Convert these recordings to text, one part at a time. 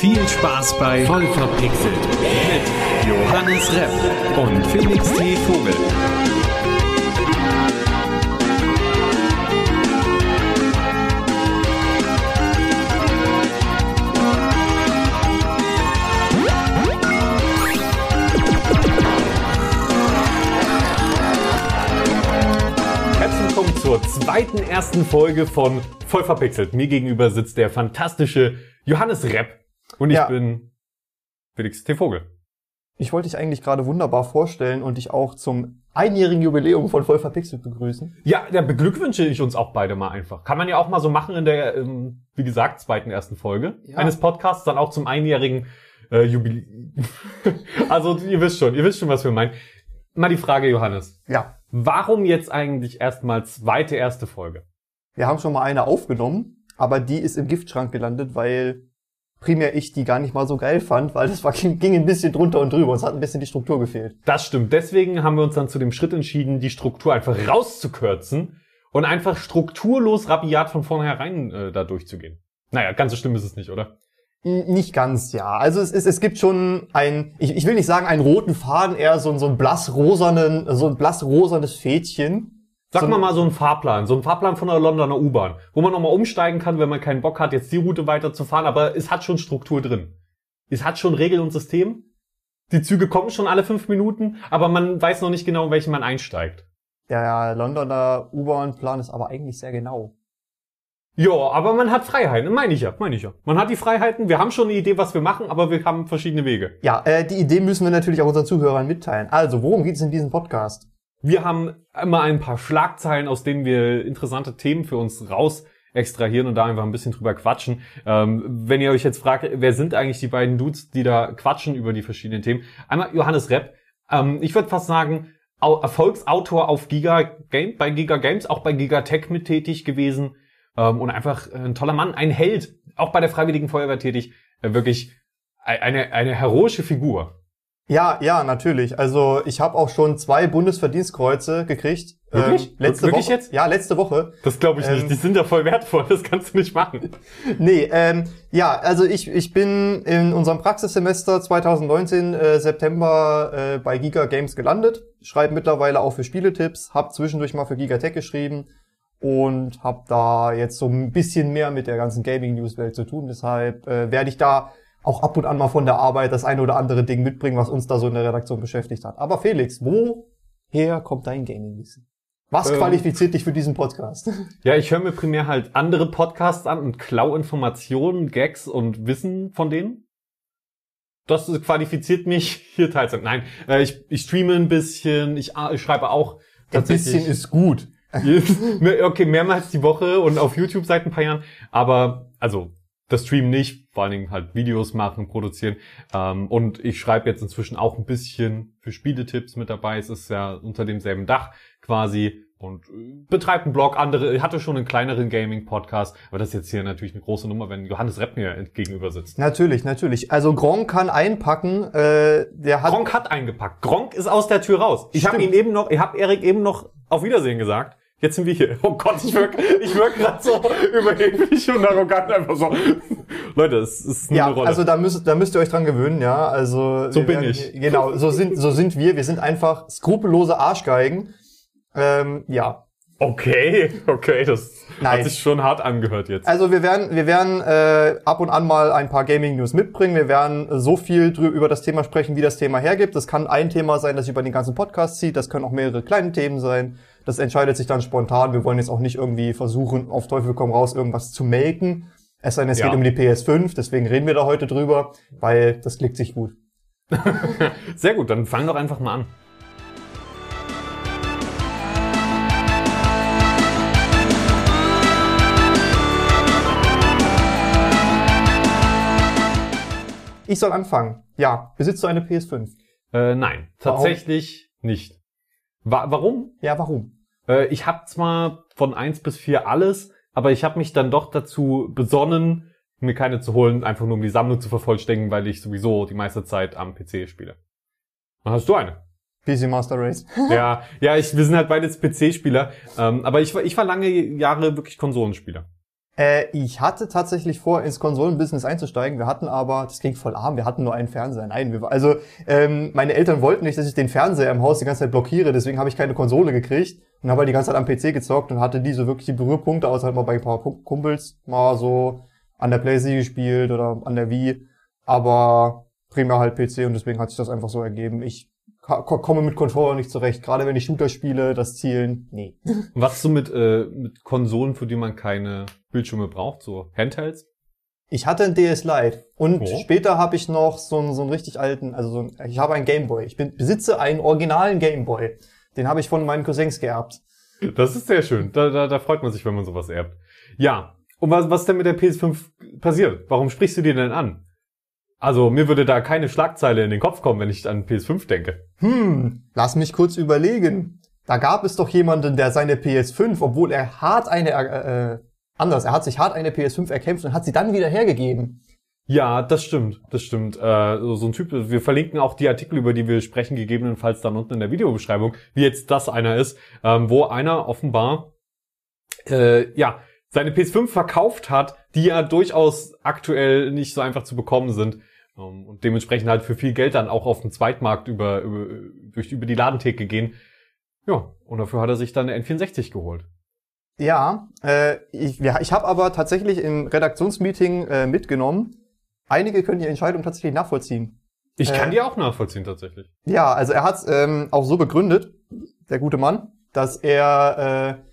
Viel Spaß bei Vollverpixelt mit Johannes Repp und Felix T. Vogel. Herzlich willkommen zur zweiten ersten Folge von Voll verpixelt. Mir gegenüber sitzt der fantastische Johannes Repp und ich Ja. bin Felix T. Vogel. Ich wollte dich eigentlich gerade wunderbar vorstellen und dich auch zum einjährigen Jubiläum von Voll verpixelt begrüßen. Ja, da beglückwünsche ich uns auch beide mal einfach. Kann man ja auch mal so machen in der, ähm, wie gesagt, zweiten ersten Folge Ja. eines Podcasts, dann auch zum einjährigen äh, Jubiläum. also ihr wisst schon, ihr wisst schon, was wir meinen. Mal die Frage, Johannes. Ja, Warum jetzt eigentlich erstmal zweite erste Folge? wir haben schon mal eine aufgenommen, aber die ist im Giftschrank gelandet, weil primär ich die gar nicht mal so geil fand, weil das war, ging ein bisschen drunter und drüber. Uns hat ein bisschen die Struktur gefehlt. Das stimmt. Deswegen haben wir uns dann zu dem Schritt entschieden, die Struktur einfach rauszukürzen und einfach strukturlos rabiat von vornherein äh, da durchzugehen. Naja, ganz so schlimm ist es nicht, oder? Nicht ganz, ja. Also es, ist, es gibt schon ein, ich, ich will nicht sagen einen roten Faden, eher so, ein- so ein blassrosanen, so ein blassrosanes Fädchen. Sag So mal mal so einen Fahrplan, so einen Fahrplan von der Londoner U-Bahn, wo man nochmal umsteigen kann, wenn man keinen Bock hat, jetzt die Route weiterzufahren, aber es hat schon Struktur drin. Es hat schon Regeln und System. Die Züge kommen schon alle fünf Minuten, aber man weiß noch nicht genau, in welchen man einsteigt. Der Londoner U-Bahn-Plan ist aber eigentlich sehr genau. Ja, aber man hat Freiheiten, meine ich ja, meine ich ja. Man hat die Freiheiten, wir haben schon eine Idee, was wir machen, aber wir haben verschiedene Wege. Ja, äh, die Idee müssen wir natürlich auch unseren Zuhörern mitteilen. Also, worum geht es in diesem Podcast? Wir haben immer ein paar Schlagzeilen, aus denen wir interessante Themen für uns raus extrahieren und da einfach ein bisschen drüber quatschen. Ähm, wenn ihr euch jetzt fragt, wer sind eigentlich die beiden Dudes, die da quatschen über die verschiedenen Themen? Einmal Johannes Repp. Ähm, ich würde fast sagen, Au- Erfolgsautor auf Giga Game, bei Giga Games, auch bei Gigatech mit tätig gewesen ähm, und einfach ein toller Mann, ein Held, auch bei der Freiwilligen Feuerwehr tätig, äh, wirklich ei- eine, eine heroische Figur. Ja, ja, natürlich. Also, ich habe auch schon zwei Bundesverdienstkreuze gekriegt. Wirklich? Ähm, letzte Wirklich Woche. jetzt? Ja, letzte Woche. Das glaube ich Ähm, nicht. Die sind ja voll wertvoll. Das kannst du nicht machen. Nee, ähm, ja, also ich, ich bin in unserem Praxissemester 2019 äh, September äh, bei Giga Games gelandet, schreibe mittlerweile auch für Spieletipps, habe zwischendurch mal für Gigatech geschrieben und habe da jetzt so ein bisschen mehr mit der ganzen Gaming-News-Welt zu tun. Deshalb äh, werde ich da auch ab und an mal von der Arbeit das eine oder andere Ding mitbringen, was uns da so in der Redaktion beschäftigt hat. Aber Felix, woher kommt dein Gaming-Wissen? Was Ähm. qualifiziert dich für diesen Podcast? Ja, ich höre mir primär halt andere Podcasts an und klau Informationen, Gags und Wissen von denen. Das qualifiziert mich hier teilzunehmen. Nein, äh, ich, ich streame ein bisschen, ich, ah, ich schreibe auch Ein bisschen ist gut. okay, mehrmals die Woche und auf YouTube seit ein paar Jahren. Aber, also, das Stream nicht, vor allen Dingen halt Videos machen, produzieren. Ähm, und ich schreibe jetzt inzwischen auch ein bisschen für Spieletipps mit dabei. Es ist ja unter demselben Dach quasi und äh, betreibt einen Blog. Andere, hatte schon einen kleineren Gaming-Podcast. Aber das ist jetzt hier natürlich eine große Nummer, wenn Johannes Repp mir gegenüber sitzt. Natürlich, natürlich. Also Gronk kann einpacken. Äh, der hat Gronk hat eingepackt. Gronk ist aus der Tür raus. Ich habe ihn eben noch, ich habe Erik eben noch auf Wiedersehen gesagt. Jetzt sind wir hier. Oh Gott, ich wirk, ich wirk gerade so überheblich und arrogant einfach so. Leute, es ist eine ja, Rolle. also da müsst, da müsst ihr euch dran gewöhnen, ja. Also So bin werden- ich. Genau, so sind so sind wir. Wir sind einfach skrupellose Arschgeigen. Ähm, ja. Okay, okay, das Nein. hat sich schon hart angehört jetzt. Also wir werden wir werden äh, ab und an mal ein paar Gaming News mitbringen. Wir werden so viel drü über das Thema sprechen, wie das Thema hergibt. Das kann ein Thema sein, das über den ganzen Podcast zieht. Das können auch mehrere kleine Themen sein. Das entscheidet sich dann spontan. Wir wollen jetzt auch nicht irgendwie versuchen, auf Teufel komm raus, irgendwas zu melken. Es sei denn, es Ja. geht um die PS5, deswegen reden wir da heute drüber, weil das klickt sich gut. Sehr gut, dann fang doch einfach mal an. Ich soll anfangen. Ja, besitzt du eine PS5? Äh, nein, tatsächlich nicht. Wa warum? Ja, warum? Äh, ich habe zwar von eins bis vier alles, aber ich habe mich dann doch dazu besonnen, mir keine zu holen, einfach nur um die Sammlung zu vervollständigen, weil ich sowieso die meiste Zeit am PC spiele. Dann hast du eine. PC Master Race. ja, ja, ich, wir sind halt beides PC-Spieler. Ähm, aber ich ich war lange Jahre wirklich Konsolenspieler. Äh, ich hatte tatsächlich vor, ins Konsolenbusiness einzusteigen. Wir hatten aber, das klingt voll arm, wir hatten nur einen Fernseher. Nein, wir, also ähm, meine Eltern wollten nicht, dass ich den Fernseher im Haus die ganze Zeit blockiere, deswegen habe ich keine Konsole gekriegt und habe halt die ganze Zeit am PC gezockt und hatte diese wirklich die Berührpunkte, außer halt mal bei ein paar Kumpels mal so an der Playstation gespielt oder an der Wii, aber primär halt PC und deswegen hat sich das einfach so ergeben. Ich komme mit Controller nicht zurecht. Gerade wenn ich Shooter spiele, das Zielen, nee. Was so mit, äh, mit Konsolen, für die man keine Bildschirme braucht, so Handhelds? Ich hatte ein DS Lite und oh. später habe ich noch so einen, so einen richtig alten, also so ein, ich habe einen Gameboy. Ich bin, besitze einen originalen Gameboy. Den habe ich von meinen Cousins geerbt. Das ist sehr schön. Da, da, da freut man sich, wenn man sowas erbt. Ja. Und was, was denn mit der PS5 passiert? Warum sprichst du die denn an? Also mir würde da keine Schlagzeile in den Kopf kommen, wenn ich an PS5 denke. Hm, lass mich kurz überlegen. Da gab es doch jemanden, der seine PS5, obwohl er hart eine, äh, äh, anders, er hat sich hart eine PS5 erkämpft und hat sie dann wieder hergegeben. Ja, das stimmt, das stimmt. Äh, so ein Typ, wir verlinken auch die Artikel, über die wir sprechen, gegebenenfalls dann unten in der Videobeschreibung, wie jetzt das einer ist, ähm, wo einer offenbar, äh, ja, seine PS5 verkauft hat, die ja durchaus aktuell nicht so einfach zu bekommen sind und dementsprechend halt für viel Geld dann auch auf den Zweitmarkt über, über, durch, über die Ladentheke gehen. Ja, und dafür hat er sich dann eine N64 geholt. Ja, äh, ich, ja, ich habe aber tatsächlich im Redaktionsmeeting äh, mitgenommen, einige können die Entscheidung tatsächlich nachvollziehen. Ich kann äh, die auch nachvollziehen tatsächlich. Ja, also er hat ähm, auch so begründet, der gute Mann, dass er äh,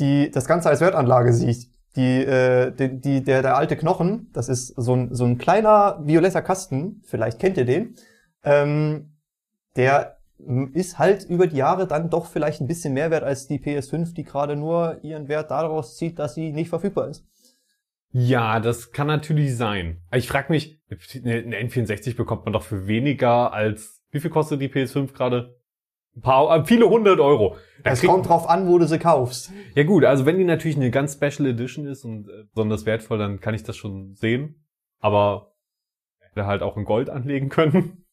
die das Ganze als Wertanlage sieht die, äh, die, die, der, der alte Knochen, das ist so ein, so ein kleiner violetter Kasten, vielleicht kennt ihr den, ähm, der ist halt über die Jahre dann doch vielleicht ein bisschen mehr wert als die PS5, die gerade nur ihren Wert daraus zieht, dass sie nicht verfügbar ist. Ja, das kann natürlich sein. Ich frage mich, eine N64 bekommt man doch für weniger als, wie viel kostet die PS5 gerade? Ein paar, äh, viele hundert Euro. Da es kommt drauf an, wo du sie kaufst. Ja gut, also wenn die natürlich eine ganz Special Edition ist und äh, besonders wertvoll, dann kann ich das schon sehen. Aber hätte halt auch in Gold anlegen können.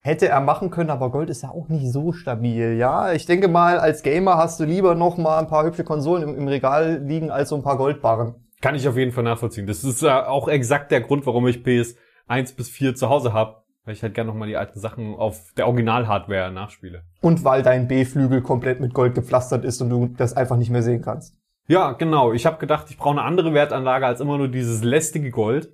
Hätte er machen können, aber Gold ist ja auch nicht so stabil, ja. Ich denke mal, als Gamer hast du lieber noch mal ein paar hübsche Konsolen im, im Regal liegen als so ein paar Goldbarren. Kann ich auf jeden Fall nachvollziehen. Das ist äh, auch exakt der Grund, warum ich PS 1 bis 4 zu Hause habe weil ich halt gerne nochmal die alten Sachen auf der Original-Hardware nachspiele. Und weil dein B-Flügel komplett mit Gold gepflastert ist und du das einfach nicht mehr sehen kannst. Ja, genau. Ich habe gedacht, ich brauche eine andere Wertanlage als immer nur dieses lästige Gold.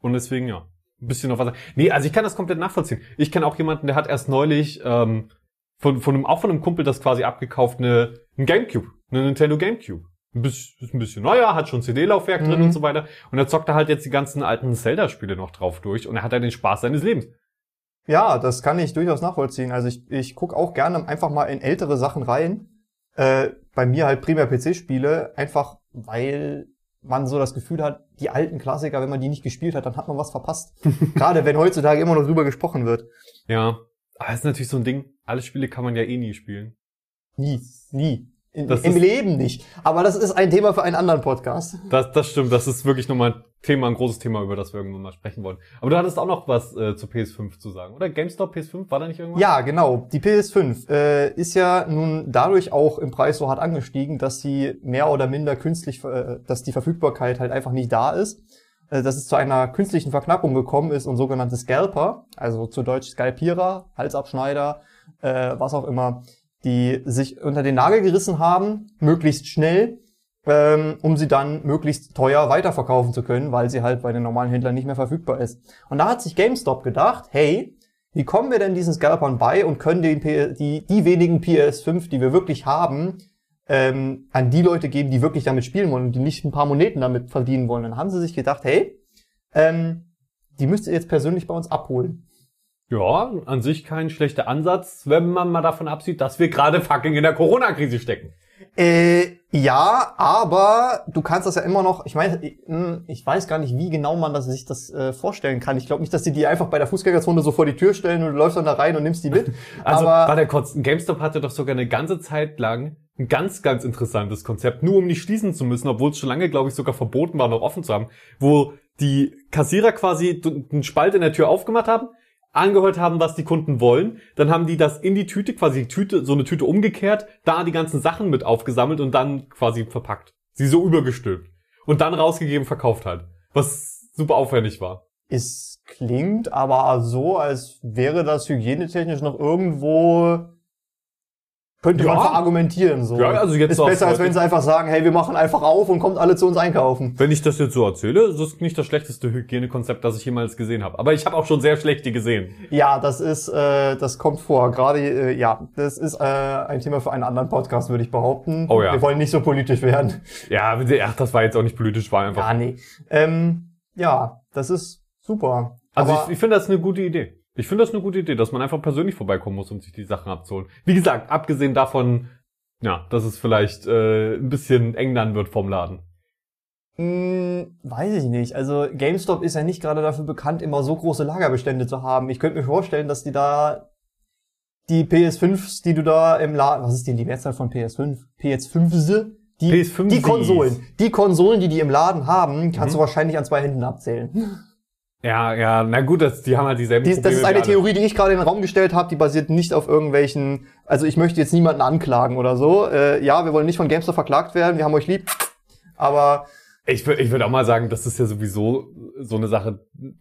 Und deswegen, ja, ein bisschen noch was. Nee, also ich kann das komplett nachvollziehen. Ich kenne auch jemanden, der hat erst neulich ähm, von, von einem, auch von einem Kumpel das quasi abgekauft, eine, ein Gamecube, eine Nintendo Gamecube. Ein bisschen, ist ein bisschen neuer, hat schon CD-Laufwerk mhm. drin und so weiter. Und er zockt da halt jetzt die ganzen alten Zelda-Spiele noch drauf durch und er hat halt den Spaß seines Lebens. Ja, das kann ich durchaus nachvollziehen. Also ich, ich gucke auch gerne einfach mal in ältere Sachen rein. Äh, bei mir halt primär PC-Spiele, einfach weil man so das Gefühl hat, die alten Klassiker, wenn man die nicht gespielt hat, dann hat man was verpasst. Gerade wenn heutzutage immer noch drüber gesprochen wird. Ja, aber das ist natürlich so ein Ding. Alle Spiele kann man ja eh nie spielen. Nie, nie. In, Im Leben nicht. Aber das ist ein Thema für einen anderen Podcast. Das, das stimmt. Das ist wirklich nochmal ein Thema, ein großes Thema, über das wir irgendwann mal sprechen wollen. Aber du hattest auch noch was äh, zu PS5 zu sagen, oder? GameStop PS5, war da nicht irgendwas? Ja, genau. Die PS5 äh, ist ja nun dadurch auch im Preis so hart angestiegen, dass sie mehr oder minder künstlich, äh, dass die Verfügbarkeit halt einfach nicht da ist. Äh, dass es zu einer künstlichen Verknappung gekommen ist und sogenannte Scalper, also zu Deutsch Skalpierer, Halsabschneider, äh, was auch immer, die sich unter den Nagel gerissen haben, möglichst schnell, ähm, um sie dann möglichst teuer weiterverkaufen zu können, weil sie halt bei den normalen Händlern nicht mehr verfügbar ist. Und da hat sich GameStop gedacht, hey, wie kommen wir denn diesen Scalpern bei und können den P die, die wenigen PS5, die wir wirklich haben, ähm, an die Leute geben, die wirklich damit spielen wollen und die nicht ein paar Moneten damit verdienen wollen. Dann haben sie sich gedacht, hey, ähm, die müsst ihr jetzt persönlich bei uns abholen. Ja, an sich kein schlechter Ansatz, wenn man mal davon absieht, dass wir gerade fucking in der Corona-Krise stecken. Äh, ja, aber du kannst das ja immer noch, ich meine, hm, ich weiß gar nicht, wie genau man das, sich das äh, vorstellen kann. Ich glaube nicht, dass die die einfach bei der Fußgängerzone so vor die Tür stellen und du läufst dann da rein und nimmst die mit. also, aber, warte kurz, GameStop hatte doch sogar eine ganze Zeit lang ein ganz, ganz interessantes Konzept, nur um nicht schließen zu müssen, obwohl es schon lange, glaube ich, sogar verboten war, noch offen zu haben, wo die Kassierer quasi einen Spalt in der Tür aufgemacht haben, angehört haben, was die Kunden wollen. Dann haben die das in die Tüte, quasi die Tüte, so eine Tüte umgekehrt, da die ganzen Sachen mit aufgesammelt und dann quasi verpackt. Sie so übergestülpt. und dann rausgegeben, verkauft hat. Was super aufwendig war. Es klingt aber so, als wäre das hygienetechnisch noch irgendwo könnte Ja. man verargumentieren so. Ja, also jetzt ist besser, als wenn sie einfach sagen, hey, wir machen einfach auf und kommt alle zu uns einkaufen. Wenn ich das jetzt so erzähle, ist das nicht das schlechteste Hygienekonzept, das ich jemals gesehen habe. Aber ich habe auch schon sehr schlechte gesehen. Ja, das ist, äh, das kommt vor. Gerade, äh, ja, das ist äh, ein Thema für einen anderen Podcast, würde ich behaupten. Oh ja. Wir wollen nicht so politisch werden. Ja, ach, das war jetzt auch nicht politisch, war einfach. Ja, nee. Ähm, ja, das ist super. Also Aber ich, ich finde das eine gute Idee. Ich finde das eine gute Idee, dass man einfach persönlich vorbeikommen muss, um sich die Sachen abzuholen. Wie gesagt, abgesehen davon, ja, dass es vielleicht äh, ein bisschen eng dann wird vom Laden. Hm, weiß ich nicht. Also GameStop ist ja nicht gerade dafür bekannt, immer so große Lagerbestände zu haben. Ich könnte mir vorstellen, dass die da die PS5s, die du da im Laden, was ist denn die Mehrzahl von PS5? PS5s? Die, PS5s. die Konsolen. Die Konsolen, die die im Laden haben, kannst Mhm. du wahrscheinlich an zwei Händen abzählen. Ja, ja, na gut, das, die haben halt dieselben Die, das Probleme ist wie eine. Theorie, die ich gerade in den Raum gestellt habe, die basiert nicht auf irgendwelchen, also ich möchte jetzt niemanden anklagen oder so. Äh, ja, wir wollen nicht von GameStop verklagt werden, wir haben euch lieb. Aber Ich würde ich würd auch mal sagen, das ist ja sowieso so eine Sache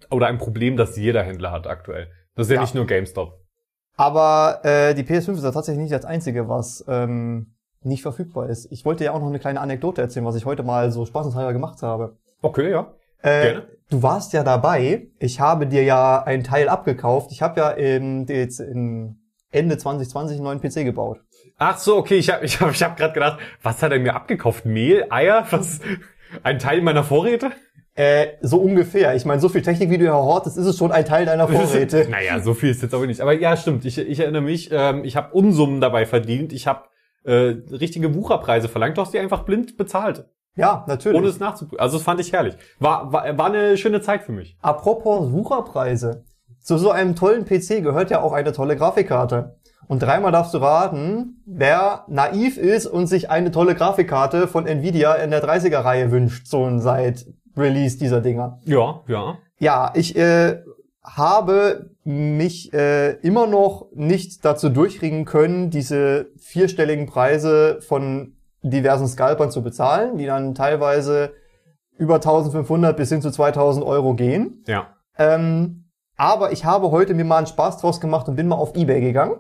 oder ein Problem, das jeder Händler hat aktuell. Das ist ja, Ja. nicht nur GameStop. Aber äh, die PS5 ist ja tatsächlich nicht das Einzige, was ähm, nicht verfügbar ist. Ich wollte ja auch noch eine kleine Anekdote erzählen, was ich heute mal so spaßenshalber gemacht habe. Okay, ja. Äh. Du warst ja dabei. Ich habe dir ja einen Teil abgekauft. Ich habe ja im, jetzt im Ende 2020 einen neuen PC gebaut. Ach so, okay, ich habe ich hab, ich hab gerade gedacht, was hat er mir abgekauft? Mehl, Eier, was? Ein Teil meiner Vorräte? Äh, so ungefähr. Ich meine, so viel Technik, wie du ja hortest, ist es schon ein Teil deiner Vorräte. naja, so viel ist jetzt aber nicht. Aber ja, stimmt. Ich, ich erinnere mich, ähm, ich habe Unsummen dabei verdient. Ich habe äh, richtige Wucherpreise verlangt. Du hast die einfach blind bezahlt, ja, natürlich. ohne es nachzuprüfen. Also das fand ich herrlich. War, war, war eine schöne Zeit für mich. Apropos Sucherpreise. Zu so einem tollen PC gehört ja auch eine tolle Grafikkarte. Und dreimal darfst du raten, wer naiv ist und sich eine tolle Grafikkarte von Nvidia in der 30er-Reihe wünscht, so seit Release dieser Dinger. Ja, ja. Ja, ich äh, habe mich äh, immer noch nicht dazu durchringen können, diese vierstelligen Preise von diversen Scalpern zu bezahlen, die dann teilweise über 1500 bis hin zu 2000 Euro gehen. Ja. Ähm, aber ich habe heute mir mal einen Spaß draus gemacht und bin mal auf Ebay gegangen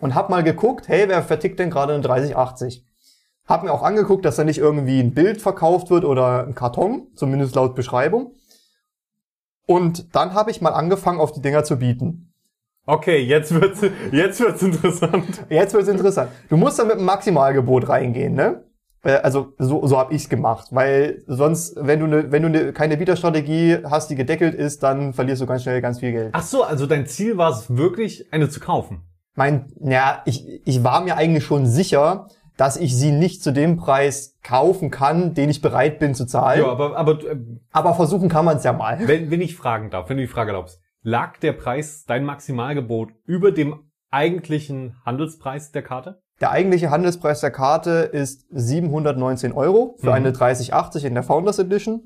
und habe mal geguckt, hey, wer vertickt denn gerade eine 3080? Hab mir auch angeguckt, dass da nicht irgendwie ein Bild verkauft wird oder ein Karton, zumindest laut Beschreibung. Und dann habe ich mal angefangen, auf die Dinger zu bieten. Okay, jetzt wird's, jetzt wird's interessant. Jetzt wird's interessant. Du musst dann mit einem Maximalgebot reingehen, ne? Äh, Also so, so habe ich's gemacht, weil sonst, wenn du ne, wenn du ne, keine Bieterstrategie hast, die gedeckelt ist, dann verlierst du ganz schnell ganz viel Geld. Ach so, also dein Ziel war es wirklich, eine zu kaufen. Mein, ja, ich, ich war mir eigentlich schon sicher, dass ich sie nicht zu dem Preis kaufen kann, den ich bereit bin zu zahlen. Ja, aber, aber äh, Aber versuchen kann man es ja mal. wenn, wenn ich fragen darf, wenn du die Frage erlaubst, lag der Preis, dein Maximalgebot, über dem eigentlichen Handelspreis der Karte? Der eigentliche Handelspreis der Karte ist 719 Euro für Mhm. eine 3080 in der Founders Edition.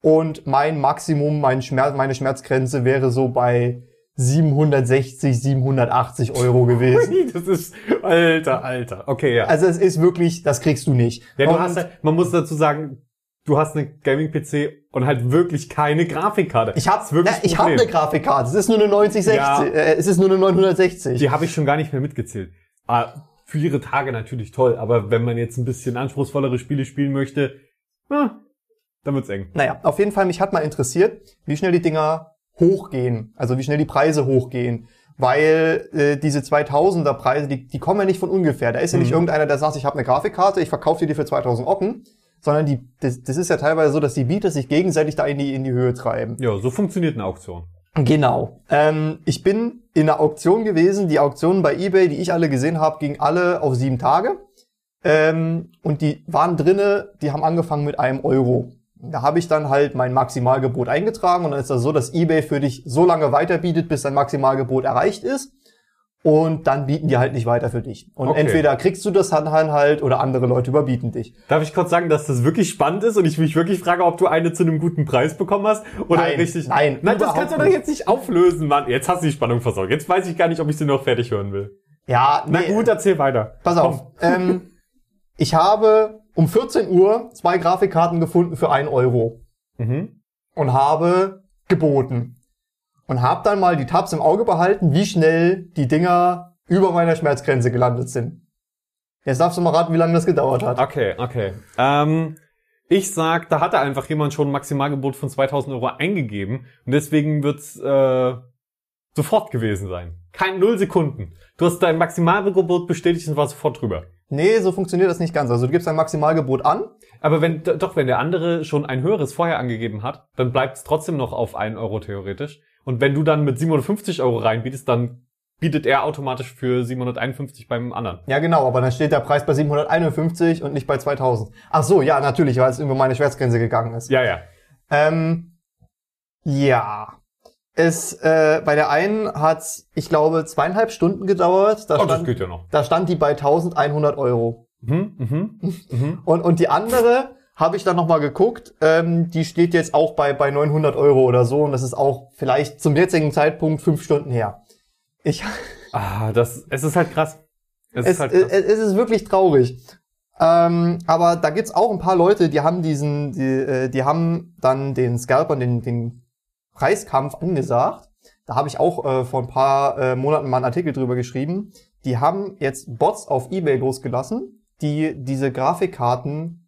Und mein Maximum, mein Schmerz, meine Schmerzgrenze wäre so bei 760, 780 Euro gewesen. Das ist, alter, alter. Okay, ja. Also es ist wirklich, das kriegst du nicht. ja, du Und- hast, halt- man muss dazu sagen, du hast eine Gaming-PC und halt wirklich keine Grafikkarte. ich habe ist wirklich na, das ich hab Problem. eine Grafikkarte. Es ist nur eine 9060. Ja. Äh, es ist nur eine 960. Die habe ich schon gar nicht mehr mitgezählt. Ah, für ihre Tage natürlich toll, aber wenn man jetzt ein bisschen anspruchsvollere Spiele spielen möchte, ah, dann wird's eng. Naja, auf jeden Fall, mich hat mal interessiert, wie schnell die Dinger hochgehen, also wie schnell die Preise hochgehen. Weil äh, diese 2000er Preise, die, die kommen ja nicht von ungefähr. Da ist ja nicht Mhm. irgendeiner, der sagt, ich habe eine Grafikkarte, ich verkaufe dir die für 2000 Ocken, sondern die, das, das ist ja teilweise so, dass die Bieter sich gegenseitig da in die, in die Höhe treiben. Ja, so funktioniert eine Auktion. Genau. Ähm, ich bin in einer Auktion gewesen. Die Auktionen bei eBay, die ich alle gesehen habe, gingen alle auf sieben Tage. Ähm, und die waren drinne, die haben angefangen mit einem Euro. Da habe ich dann halt mein Maximalgebot eingetragen und dann ist das so, dass eBay für dich so lange weiterbietet, bis dein Maximalgebot erreicht ist. Und dann bieten die halt nicht weiter für dich. Und Okay. entweder kriegst du das dann halt oder andere Leute überbieten dich. Darf ich kurz sagen, dass das wirklich spannend ist und ich mich wirklich frage, ob du eine zu einem guten Preis bekommen hast oder Nein, richtig. nein, nein, das kannst du doch jetzt nicht auflösen, Mann. Jetzt hast du die Spannung versorgt. Jetzt weiß ich gar nicht, ob ich sie noch fertig hören will. Ja, Na nee, gut, erzähl weiter. Pass auf. ähm, ich habe um 14 Uhr zwei Grafikkarten gefunden für 1 Euro Mhm. und habe geboten. Und habe dann mal die Tabs im Auge behalten, wie schnell die Dinger über meiner Schmerzgrenze gelandet sind. Jetzt darfst du mal raten, wie lange das gedauert hat. Okay, okay. Ähm, ich sag, da hatte einfach jemand schon ein Maximalgebot von 2000 Euro eingegeben und deswegen wird's äh, sofort gewesen sein. Kein null Sekunden. Du hast dein Maximalgebot bestätigt und war sofort drüber. Nee, so funktioniert das nicht ganz. Also du gibst ein Maximalgebot an. Aber wenn doch, wenn der andere schon ein höheres vorher angegeben hat, dann bleibt es trotzdem noch auf 1 Euro theoretisch. Und wenn du dann mit 750 Euro reinbietest, dann bietet er automatisch für 751 beim anderen. Ja, genau, aber dann steht der Preis bei 751 und nicht bei 2000. Ach so, ja, natürlich, weil es über meine Schmerzgrenze gegangen ist. Ja, ja. Ähm, ja. Es, äh, bei der einen hat's, ich glaube, zweieinhalb Stunden gedauert. Da, Oh, das stand, geht ja noch. da stand die bei 1100 Euro. Mhm, mhm, mhm. Und, und die andere habe ich dann nochmal geguckt, ähm, die steht jetzt auch bei, bei 900 Euro oder so und das ist auch vielleicht zum jetzigen Zeitpunkt fünf Stunden her. Ich, Ah, das, es ist halt krass. Es, es, ist halt krass. es ist wirklich traurig. Ähm, aber da gibt's auch ein paar Leute, die haben diesen, die, äh, die haben dann den Scalpern den, den Preiskampf angesagt. Da habe ich auch äh, vor ein paar äh, Monaten mal einen Artikel drüber geschrieben. Die haben jetzt Bots auf eBay losgelassen, die diese Grafikkarten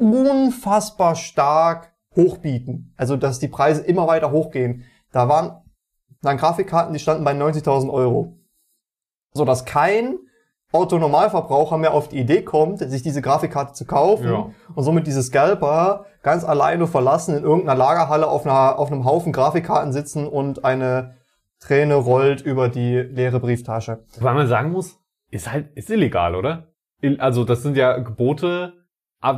unfassbar stark hochbieten. Also dass die Preise immer weiter hochgehen. Da waren dann Grafikkarten, die standen bei 90.000 Euro. So dass kein Autonormalverbraucher mehr auf die Idee kommt, sich diese Grafikkarte zu kaufen Ja. und somit diese Scalper ganz alleine verlassen in irgendeiner Lagerhalle auf, einer, auf einem Haufen Grafikkarten sitzen und eine Träne rollt über die leere Brieftasche. Weil man sagen muss, ist halt, ist illegal, oder? Also, das sind ja Gebote,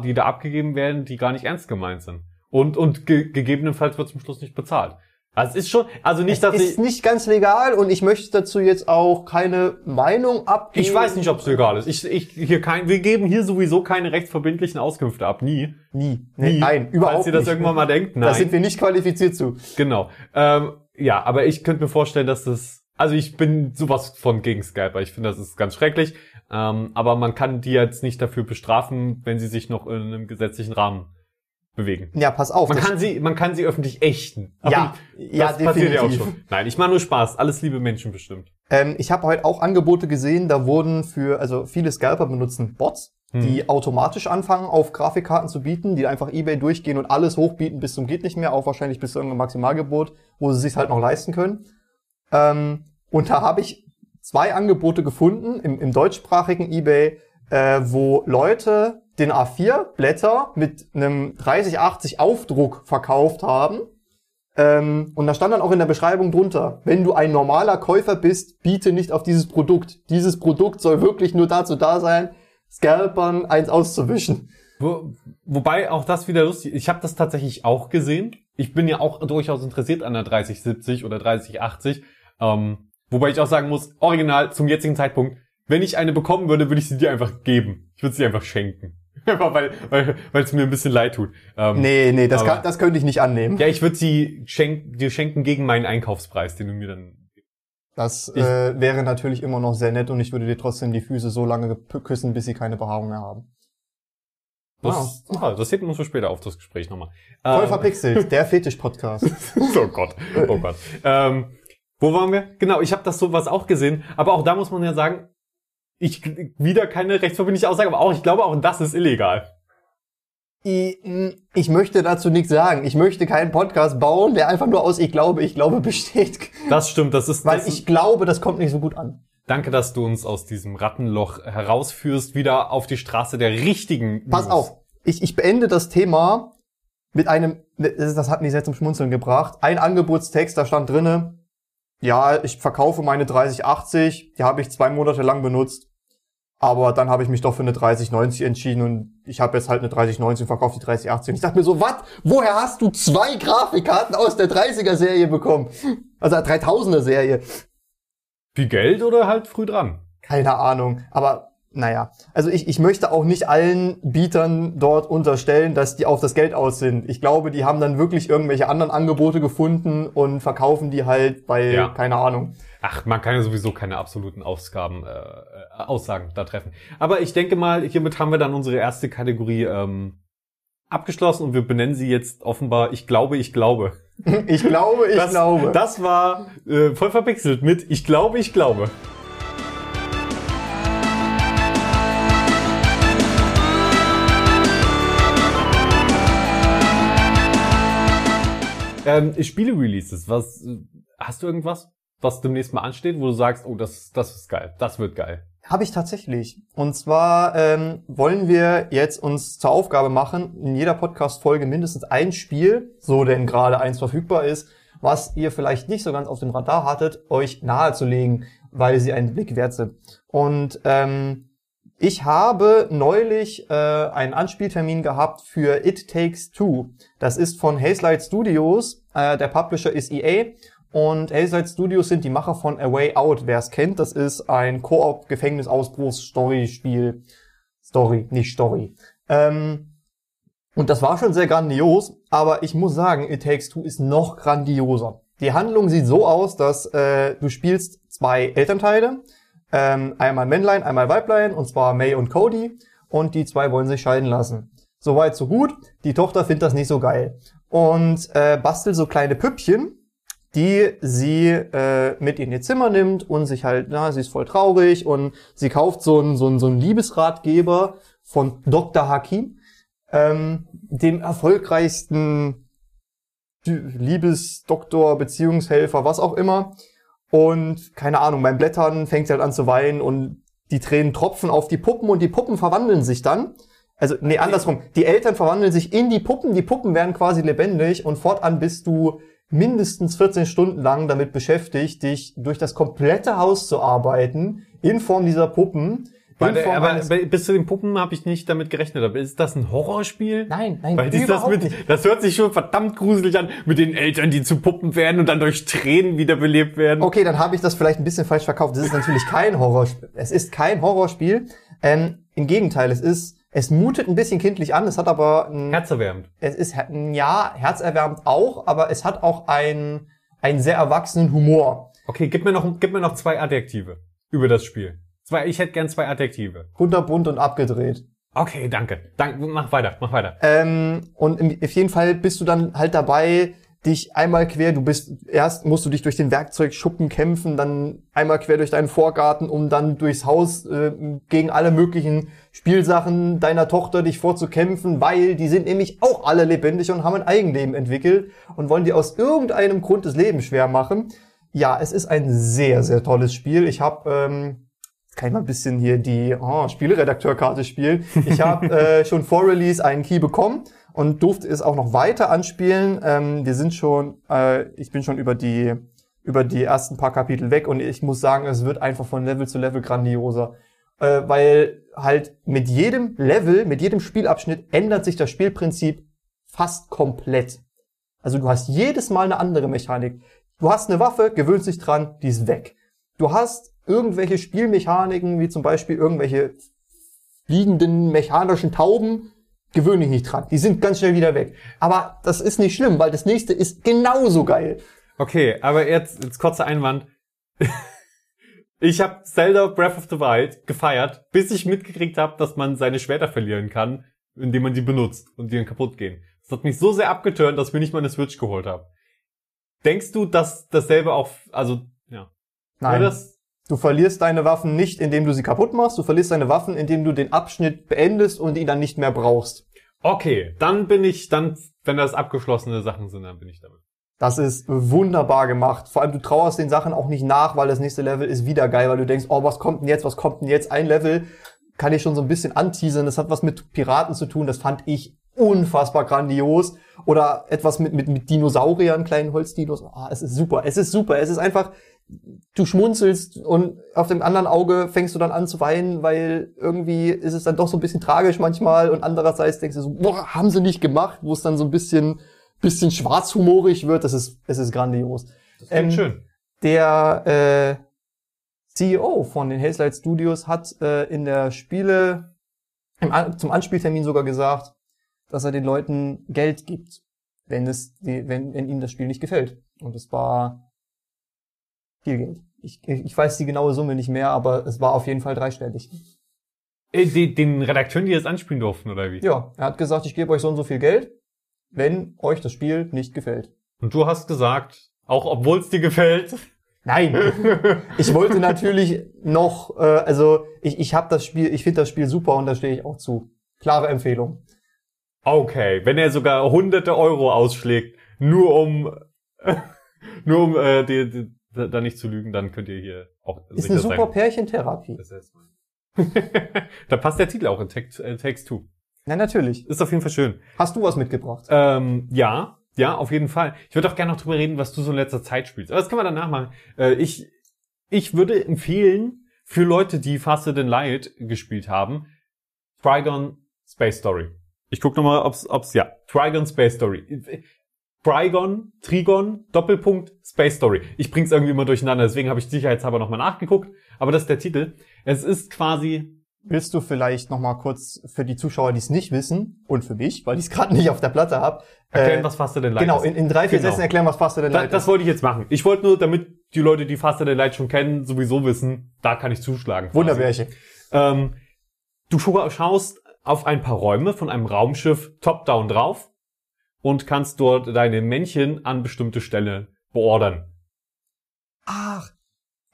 die da abgegeben werden, die gar nicht ernst gemeint sind. Und, und ge gegebenenfalls wird zum Schluss nicht bezahlt. Also, es ist schon, also nicht, dass ist ich, nicht ganz legal und ich möchte dazu jetzt auch keine Meinung abgeben. ich weiß nicht, ob es legal ist. Ich, ich, hier kein, wir geben hier sowieso keine rechtsverbindlichen Auskünfte ab. Nie. Nie. Nie. Nein, überhaupt Falls ihr das nicht. irgendwann mal denkt, nein. Da sind wir nicht qualifiziert zu. Genau. Ähm, ja, aber ich könnte mir vorstellen, dass das. Also ich bin sowas von gegen Skyper. Ich finde, das ist ganz schrecklich. Ähm, aber man kann die jetzt nicht dafür bestrafen, wenn sie sich noch in einem gesetzlichen Rahmen bewegen. Ja, pass auf. Man kann sie, man kann sie öffentlich ächten. Ja, das ja, passiert ja auch definitiv. schon. Nein, ich mache nur Spaß. Alles liebe Menschen bestimmt. Ähm, ich habe heute auch Angebote gesehen, da wurden für, also viele Scalper benutzen Bots, Hm. die automatisch anfangen, auf Grafikkarten zu bieten, die einfach eBay durchgehen und alles hochbieten bis zum geht nicht mehr, auch wahrscheinlich bis zu irgendeinem Maximalgebot, wo sie sich halt noch leisten können. Ähm, und da habe ich zwei Angebote gefunden im, im deutschsprachigen eBay, äh, wo Leute den A4-Blätter mit einem 3080 Aufdruck verkauft haben. Ähm, und da stand dann auch in der Beschreibung drunter, wenn du ein normaler Käufer bist, biete nicht auf dieses Produkt. Dieses Produkt soll wirklich nur dazu da sein, Scalpern eins auszuwischen. Wo, wobei auch das wieder lustig. Ich habe das tatsächlich auch gesehen. Ich bin ja auch durchaus interessiert an der 3070 oder 3080. Ähm, wobei ich auch sagen muss, original zum jetzigen Zeitpunkt, wenn ich eine bekommen würde, würde ich sie dir einfach geben. Ich würde sie einfach schenken. Einfach weil weil weil es mir ein bisschen leid tut. Ähm, Nee, nee, das, Aber- kann, das könnte ich nicht annehmen. Ja, ich würde sie schenk, dir schenken gegen meinen Einkaufspreis, den du mir dann. Das Ich- äh, wäre natürlich immer noch sehr nett und ich würde dir trotzdem die Füße so lange küssen, bis sie keine Behaarung mehr haben. Das, ah, das hebt uns für später auf das Gespräch nochmal. Voll Ähm, verpixelt, der Fetisch-Podcast. oh Gott, oh Gott. Ähm, wo waren wir? Genau, ich habe das sowas auch gesehen, aber auch da muss man ja sagen, ich wieder keine rechtsverbindliche Aussage, aber auch ich glaube auch das ist illegal. Ich, ich möchte dazu nichts sagen. Ich möchte keinen Podcast bauen, der einfach nur aus ich glaube, ich glaube besteht. Das stimmt, das ist Weil das ich glaube, das kommt nicht so gut an. Danke, dass du uns aus diesem Rattenloch herausführst, wieder auf die Straße der richtigen. Pass News. auf, ich, ich beende das Thema mit einem, das das hat mich sehr zum Schmunzeln gebracht. Ein Angebotstext, da stand drinne, ja, ich verkaufe meine 3080, die habe ich zwei Monate lang benutzt. Aber dann habe ich mich doch für eine 3090 entschieden und ich habe jetzt halt eine 3090 und verkaufe die 3080. Und ich dachte mir so, was? Woher hast du zwei Grafikkarten aus der 30er Serie bekommen? Also der 3000er Serie. Viel Geld oder halt früh dran? Keine Ahnung. Aber naja, also ich, ich möchte auch nicht allen Bietern dort unterstellen, dass die auf das Geld aus sind. Ich glaube, die haben dann wirklich irgendwelche anderen Angebote gefunden und verkaufen die halt bei, Ja. keine Ahnung. Ach, man kann ja sowieso keine absoluten Ausgaben, äh, Aussagen da treffen. Aber ich denke mal, hiermit haben wir dann unsere erste Kategorie ähm, abgeschlossen und wir benennen sie jetzt offenbar Ich glaube, ich glaube. Ich glaube, ich das, glaube. Das war äh, voll verpixelt mit Ich glaube, ich glaube. Ähm, Spiele-Releases, was hast du irgendwas, was demnächst mal ansteht, wo du sagst, oh, das, das ist geil, das wird geil. Habe ich tatsächlich. Und zwar ähm, wollen wir jetzt uns zur Aufgabe machen, in jeder Podcast-Folge mindestens ein Spiel, so denn gerade eins verfügbar ist, was ihr vielleicht nicht so ganz auf dem Radar hattet, euch nahezulegen, weil sie einen Blick wert sind. Und ähm, ich habe neulich äh, einen Anspieltermin gehabt für It Takes Two. Das ist von Hazelight Studios. Äh, der Publisher ist EA. Und Hazelight Studios sind die Macher von A Way Out. Wer es kennt, das ist ein Koop-Gefängnisausbruchs-Story-Spiel. Story, nicht Story. Ähm, und das war schon sehr grandios, aber ich muss sagen, It Takes Two ist noch grandioser. Die Handlung sieht so aus, dass äh, du spielst zwei Elternteile, ähm, einmal Männlein, einmal Weiblein, und zwar May und Cody, und die zwei wollen sich scheiden lassen. Soweit, so gut. Die Tochter findet das nicht so geil und äh, bastelt so kleine Püppchen, die sie äh, mit in ihr Zimmer nimmt und sich halt, na, sie ist voll traurig und sie kauft so einen so einen, so einen Liebesratgeber von Dr. Hakim, ähm, dem erfolgreichsten Liebesdoktor, Beziehungshelfer, was auch immer. Und keine Ahnung, beim Blättern fängt sie halt an zu weinen und die Tränen tropfen auf die Puppen und die Puppen verwandeln sich dann. Also, nee, andersrum. Die Eltern verwandeln sich in die Puppen, die Puppen werden quasi lebendig und fortan bist du mindestens 14 Stunden lang damit beschäftigt, dich durch das komplette Haus zu arbeiten, in Form dieser Puppen. Form aber bei- bis zu den Puppen habe ich nicht damit gerechnet. Aber ist das ein Horrorspiel? Nein, nein, Weil dies, das, überhaupt mit, nicht. das hört sich schon verdammt gruselig an, mit den Eltern, die zu Puppen werden und dann durch Tränen wiederbelebt werden. Okay, dann habe ich das vielleicht ein bisschen falsch verkauft. Das ist natürlich kein Horrorspiel. Es ist kein Horrorspiel. Ähm, Im Gegenteil, es ist, es mutet ein bisschen kindlich an. Es hat aber, ein, Herzerwärmend. es ist ja herzerwärmend auch, aber es hat auch einen, einen sehr erwachsenen Humor. Okay, gib mir noch, gib mir noch zwei Adjektive über das Spiel. Zwei, ich hätte gern zwei Adjektive. Kunterbunt und abgedreht. Okay, danke. Danke, mach weiter, mach weiter. Ähm, und im, auf jeden Fall bist du dann halt dabei, dich einmal quer, du bist, erst musst du dich durch den Werkzeugschuppen kämpfen, dann einmal quer durch deinen Vorgarten, um dann durchs Haus äh, gegen alle möglichen Spielsachen deiner Tochter dich vorzukämpfen, weil die sind nämlich auch alle lebendig und haben ein Eigenleben entwickelt und wollen dir aus irgendeinem Grund das Leben schwer machen. Ja, es ist ein sehr, sehr tolles Spiel. Ich habe ähm, kann ich mal ein bisschen hier die oh, Spieleredakteurkarte spielen. Ich habe äh, schon vor Release einen Key bekommen und durfte es auch noch weiter anspielen. Ähm, wir sind schon, äh, ich bin schon über die über die ersten paar Kapitel weg und ich muss sagen, es wird einfach von Level zu Level grandioser, äh, weil halt mit jedem Level, mit jedem Spielabschnitt ändert sich das Spielprinzip fast komplett. Also du hast jedes Mal eine andere Mechanik. Du hast eine Waffe, gewöhnst dich dran, die ist weg. Du hast irgendwelche Spielmechaniken, wie zum Beispiel irgendwelche fliegenden mechanischen Tauben, gewöhn dich nicht dran. Die sind ganz schnell wieder weg. Aber das ist nicht schlimm, weil das nächste ist genauso geil. Okay, aber jetzt, jetzt kurzer Einwand. Ich habe Zelda Breath of the Wild gefeiert, bis ich mitgekriegt habe, dass man seine Schwerter verlieren kann, indem man sie benutzt und die dann kaputt gehen. Das hat mich so sehr abgeturnt, dass ich mir nicht mal eine Switch geholt habe. Denkst du, dass dasselbe auch, also, ja. Nein. Oder das, Du verlierst deine Waffen nicht, indem du sie kaputt machst. Du verlierst deine Waffen, indem du den Abschnitt beendest und ihn dann nicht mehr brauchst. okay, dann bin ich, dann, wenn das abgeschlossene Sachen sind, dann bin ich damit. Das ist wunderbar gemacht. Vor allem, du trauerst den Sachen auch nicht nach, weil das nächste Level ist wieder geil, weil du denkst, oh, was kommt denn jetzt, was kommt denn jetzt? Ein Level kann ich schon so ein bisschen anteasern. Das hat was mit Piraten zu tun. Das fand ich unfassbar grandios. Oder etwas mit, mit, mit Dinosauriern, kleinen Holzdinos. Ah, es ist super. Es ist super. Es ist einfach, du schmunzelst und auf dem anderen Auge fängst du dann an zu weinen, weil irgendwie ist es dann doch so ein bisschen tragisch manchmal und andererseits denkst du so, boah, haben sie nicht gemacht, wo es dann so ein bisschen, bisschen schwarzhumorig wird. Das ist, es ist grandios. Das Ähm, schön. Der, äh, CEO von den Hazelight Studios hat äh, in der Spiele im, zum Anspieltermin sogar gesagt, dass er den Leuten Geld gibt, wenn es die, wenn, wenn ihnen das Spiel nicht gefällt. Und es war viel Geld. Ich, ich weiß die genaue Summe nicht mehr, aber es war auf jeden Fall dreistellig. Äh, den Redakteuren, die das anspielen durften, oder wie? Ja, er hat gesagt, ich gebe euch so und so viel Geld, wenn euch das Spiel nicht gefällt. Und du hast gesagt, auch obwohl es dir gefällt. Nein, ich wollte natürlich noch, äh, also ich, ich habe das Spiel, ich finde das Spiel super und da stehe ich auch zu. Klare Empfehlung. Okay, wenn er sogar hunderte Euro ausschlägt, nur um, nur um äh, die, die, da nicht zu lügen, dann könnt ihr hier auch Ist sicher eine super sein. Pärchentherapie. Da passt der Titel auch in Text, äh, Text 2. Ja, natürlich. Ist auf jeden Fall schön. Hast du was mitgebracht? Ähm, ja, ja, auf jeden Fall. Ich würde auch gerne noch drüber reden, was du so in letzter Zeit spielst. Aber das können wir danach machen. Äh, ich, ich würde empfehlen, für Leute, die Faster Than Light gespielt haben, Trigon Space Story. Ich guck noch mal, ob's, ob's, ja, Trigon Space Story. Trigon, Trigon, Doppelpunkt, Space Story. Ich bring's irgendwie immer durcheinander, deswegen habe ich sicherheitshalber nochmal nachgeguckt. Aber das ist der Titel. Es ist quasi Willst du vielleicht noch mal kurz für die Zuschauer, die es nicht wissen, und für mich, weil ich es gerade nicht auf der Platte habe, erklären, was Faster Than Light genau, ist. in, in drei, vier Genau. Sätzen erklären, was Faster Than Da, Light das ist. wollte ich jetzt machen. Ich wollte nur, damit die Leute, die Faster Than Light schon kennen, sowieso wissen, da kann ich zuschlagen. quasi. Wunderbärchen. Ähm, du scha- schaust auf ein paar Räume von einem Raumschiff top-down drauf und kannst dort deine Männchen an bestimmte Stelle beordern. Ach,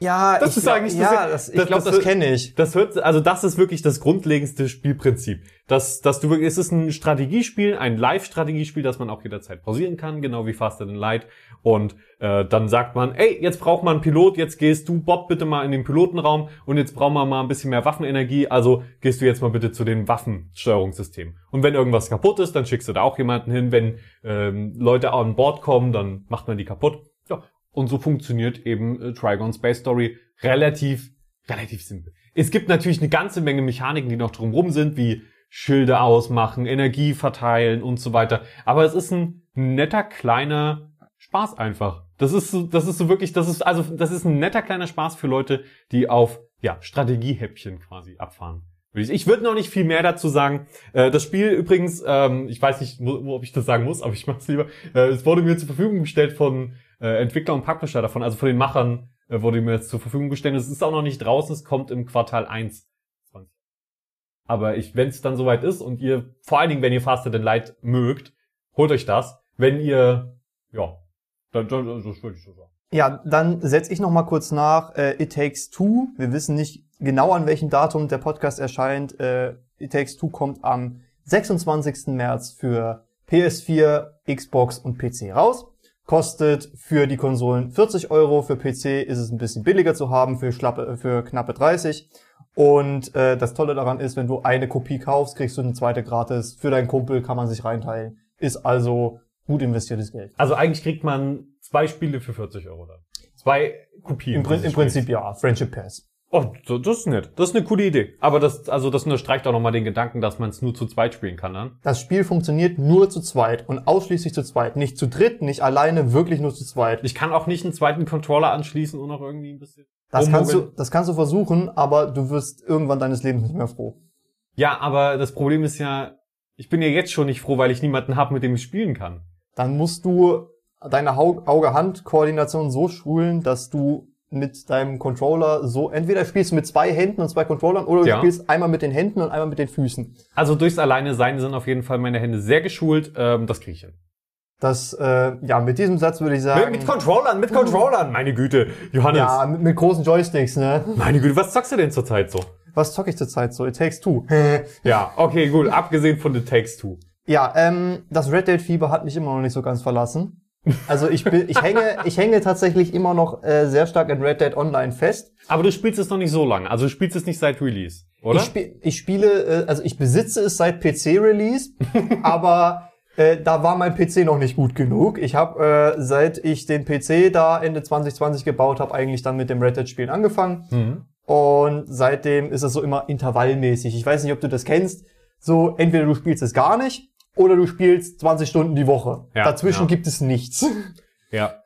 ja, Das ich ist glaub, eigentlich- das- ja, das, ich glaube, das- das kenne ich. Das hört, also das ist wirklich das grundlegendste Spielprinzip. Dass, dass du wirklich, es ist ein Strategiespiel, ein Live-Strategiespiel, das man auch jederzeit pausieren kann, genau wie Faster Than Light. Und äh, dann sagt man, ey, jetzt braucht man einen Pilot, jetzt gehst du, Bob, bitte mal in den Pilotenraum und jetzt brauchen wir mal ein bisschen mehr Waffenenergie, also gehst du jetzt mal bitte zu den Waffensteuerungssystemen. Und wenn irgendwas kaputt ist, dann schickst du da auch jemanden hin. Wenn ähm, Leute an Bord kommen, dann macht man die kaputt. Und so funktioniert eben äh, Trigon Space Story relativ, relativ simpel. Es gibt natürlich eine ganze Menge Mechaniken, die noch drumherum sind, wie Schilde ausmachen, Energie verteilen und so weiter. Aber es ist ein netter kleiner Spaß einfach. Das ist so, das ist so wirklich, das ist, also, das ist ein netter kleiner Spaß für Leute, die auf, ja, Strategiehäppchen quasi abfahren. Ich würde noch nicht viel mehr dazu sagen. Äh, Das Spiel übrigens, ähm, ich weiß nicht, ob ich das sagen muss, aber ich mache es lieber. Äh, Es wurde mir zur Verfügung gestellt von äh, Entwickler und Publisher davon, also von den Machern äh, wurde mir jetzt zur Verfügung gestellt. Es ist auch noch nicht draußen, es kommt im Quartal 1. 20. Aber ich, wenn es dann soweit ist und ihr, vor allen Dingen, wenn ihr Faster Than Light mögt, holt euch das. Wenn ihr, ja, dann, dann das würde ich so sagen. Ja, dann setze ich noch mal kurz nach. Äh, It Takes Two. Wir wissen nicht genau, an welchem Datum der Podcast erscheint. Äh, It Takes Two kommt am 26. März für PS4, Xbox und PC raus. Kostet für die Konsolen 40 Euro. Für PC ist es ein bisschen billiger zu haben, für, schlappe, für knappe 30. Und äh, das Tolle daran ist, wenn du eine Kopie kaufst, kriegst du eine zweite gratis. Für deinen Kumpel kann man sich reinteilen. Ist also gut investiertes Geld. Also eigentlich kriegt man zwei Spiele für 40 Euro dann. Zwei Kopien. Im, Prin im Prinzip ja, Friendship Pass. Oh, das ist nett. Das ist eine coole Idee. Aber das, also das unterstreicht auch nochmal den Gedanken, dass man es nur zu zweit spielen kann dann. Das Spiel funktioniert nur zu zweit und ausschließlich zu zweit. Nicht zu dritt, nicht alleine, wirklich nur zu zweit. Ich kann auch nicht einen zweiten Controller anschließen und noch irgendwie ein bisschen. Das kannst, du, das kannst du versuchen, aber du wirst irgendwann deines Lebens nicht mehr froh. Ja, aber das Problem ist ja, ich bin ja jetzt schon nicht froh, weil ich niemanden habe, mit dem ich spielen kann. Dann musst du deine Auge-Hand-Koordination so schulen, dass du mit deinem Controller so, entweder spielst du mit zwei Händen und zwei Controllern oder du Ja. spielst einmal mit den Händen und einmal mit den Füßen. Also durchs Alleine sein sind auf jeden Fall meine Hände sehr geschult. Ähm, das kriege ich hin. Das, äh, ja, mit diesem Satz würde ich sagen. Mit, mit Controllern, mit Controllern. Meine Güte, Johannes. ja, mit, mit großen Joysticks, ne? Meine Güte, was zockst du denn zurzeit so? Was zocke ich zurzeit so? It takes two. Ja, okay, gut. Abgesehen von The Takes Two. Ja, ähm, das Red Dead Fieber hat mich immer noch nicht so ganz verlassen. Also ich bin, ich hänge, ich hänge tatsächlich immer noch äh, sehr stark in Red Dead Online fest. Aber du spielst es noch nicht so lange. Also du spielst es nicht seit Release, oder? Ich, spiel, ich spiele, äh, also ich besitze es seit PC-Release, aber äh, da war mein PC noch nicht gut genug. Ich habe, äh, seit ich den PC da Ende 2020 gebaut habe, eigentlich dann mit dem Red Dead Spielen angefangen. mhm. Und seitdem ist es so immer intervallmäßig. Ich weiß nicht, ob du das kennst. So, entweder du spielst es gar nicht oder du spielst 20 Stunden die Woche. Ja, Dazwischen ja. gibt es nichts. Ja.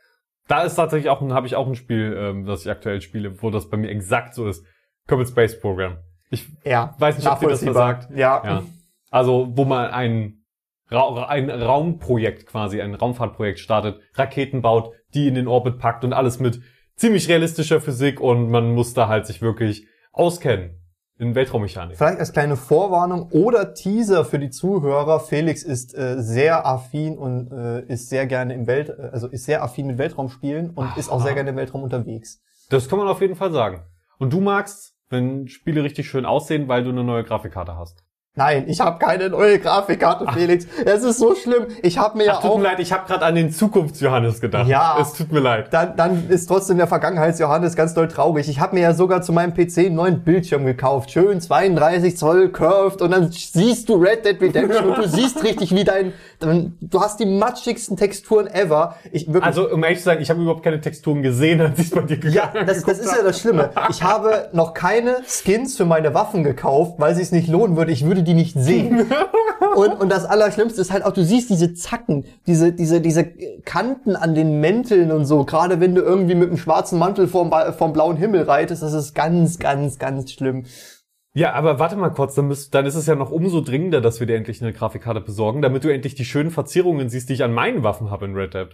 Da ist tatsächlich auch ein, habe ich auch ein Spiel, ähm, das ich aktuell spiele, wo das bei mir exakt so ist. Kerbal Space Program. Ich Ja, weiß nicht, ob dir das nachvollziehbar. sagt. Ja. Ja. Also, wo man ein, Ra ein Raumprojekt quasi, ein Raumfahrtprojekt startet, Raketen baut, die in den Orbit packt und alles mit ziemlich realistischer Physik und man muss da halt sich wirklich auskennen in Weltraummechanik. Vielleicht als kleine Vorwarnung oder Teaser für die Zuhörer. Felix ist äh, sehr affin und äh, ist sehr gerne im Welt, äh, also ist sehr affin mit Weltraumspielen und ist auch Aha. sehr gerne im Weltraum unterwegs. Das kann man auf jeden Fall sagen. Und du magst, wenn Spiele richtig schön aussehen, weil du eine neue Grafikkarte hast. Nein, ich habe keine neue Grafikkarte, Felix. Es ist so schlimm. Ich habe mir ja Ach, tut auch mir leid, ich habe gerade an den Zukunfts-Johannes gedacht. Ja. Es tut mir leid. dann, dann ist trotzdem der Vergangenheits-Johannes ganz doll traurig. Ich habe mir ja sogar zu meinem PC einen neuen Bildschirm gekauft. Schön 32 Zoll curved und dann siehst du Red Dead Redemption und du siehst richtig wie dein, du hast die matschigsten Texturen ever. Ich wirklich Also, um ehrlich zu sein, ich habe überhaupt keine Texturen gesehen, als ich bei dir ja, gegangen das, das ist ja das Schlimme. Ich habe noch keine Skins für meine Waffen gekauft, weil es sich nicht lohnen würde. Ich würde die nicht sehen. Und, und das Allerschlimmste ist halt auch, du siehst diese Zacken, diese, diese, diese Kanten an den Mänteln und so. Gerade wenn du irgendwie mit einem schwarzen Mantel vorm, vorm blauen Himmel reitest, das ist ganz, ganz, ganz schlimm. Ja, aber warte mal kurz, dann, müsst, dann ist es ja noch umso dringender, dass wir dir endlich eine Grafikkarte besorgen, damit du endlich die schönen Verzierungen siehst, die ich an meinen Waffen habe in Red Dead.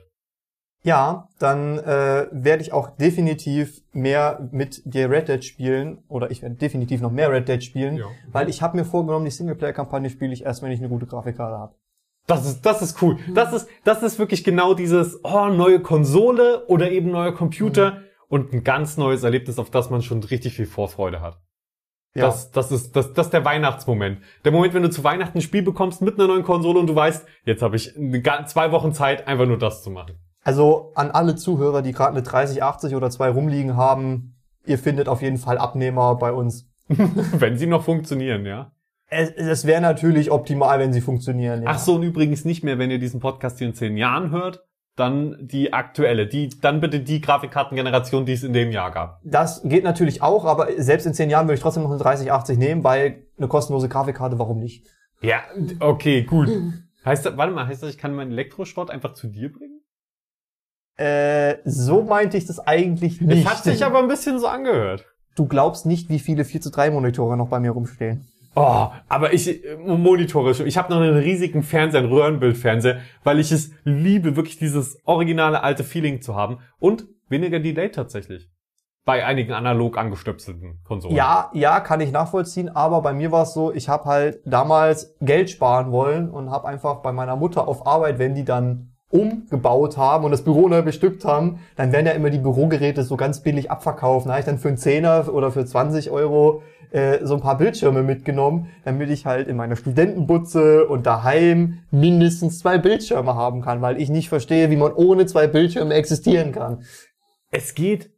Ja, dann äh, werde ich auch definitiv mehr mit dir Red Dead spielen. Oder ich werde definitiv noch mehr Red Dead spielen. Ja. Weil ich habe mir vorgenommen, die Singleplayer-Kampagne spiele ich erst, wenn ich eine gute Grafikkarte habe. Das ist, das ist cool. Das ist, das ist wirklich genau dieses, oh, neue Konsole oder eben neuer Computer und ein ganz neues Erlebnis, auf das man schon richtig viel Vorfreude hat. Ja. Das, das ist, das, das ist der Weihnachtsmoment. Der Moment, wenn du zu Weihnachten ein Spiel bekommst mit einer neuen Konsole und du weißt, jetzt habe ich zwei Wochen Zeit, einfach nur das zu machen. Also an alle Zuhörer, die gerade eine 3080 oder zwei rumliegen haben, ihr findet auf jeden Fall Abnehmer bei uns. wenn sie noch funktionieren, ja. Es, es wäre natürlich optimal, wenn sie funktionieren. Ja. Ach so, und übrigens nicht mehr, wenn ihr diesen Podcast hier in zehn Jahren hört, dann die aktuelle, die, dann bitte die Grafikkartengeneration, die es in dem Jahr gab. Das geht natürlich auch, aber selbst in zehn Jahren würde ich trotzdem noch eine 3080 nehmen, weil eine kostenlose Grafikkarte, warum nicht? Ja, okay, gut. Heißt das, warte mal, heißt das, ich kann meinen Elektroschrott einfach zu dir bringen? Äh, so meinte ich das eigentlich nicht. Es hat sich aber ein bisschen so angehört. du glaubst nicht, wie viele 4 zu 3 Monitore noch bei mir rumstehen. Oh, aber ich, äh, Monitore, ich habe noch einen riesigen Fernseher, einen Röhrenbildfernseher, weil ich es liebe, wirklich dieses originale alte Feeling zu haben und weniger Delay tatsächlich. Bei einigen analog angestöpselten Konsolen. Ja, ja, kann ich nachvollziehen, aber bei mir war es so, ich habe halt damals Geld sparen wollen und habe einfach bei meiner Mutter auf Arbeit, wenn die dann umgebaut haben und das Büro neu bestückt haben, dann werden ja immer die Bürogeräte so ganz billig abverkauft. Da habe ich dann für einen Zehner oder für 20 Euro äh, so ein paar Bildschirme mitgenommen, damit ich halt in meiner Studentenbutze und daheim mindestens zwei Bildschirme haben kann, weil ich nicht verstehe, wie man ohne zwei Bildschirme existieren kann. Es geht,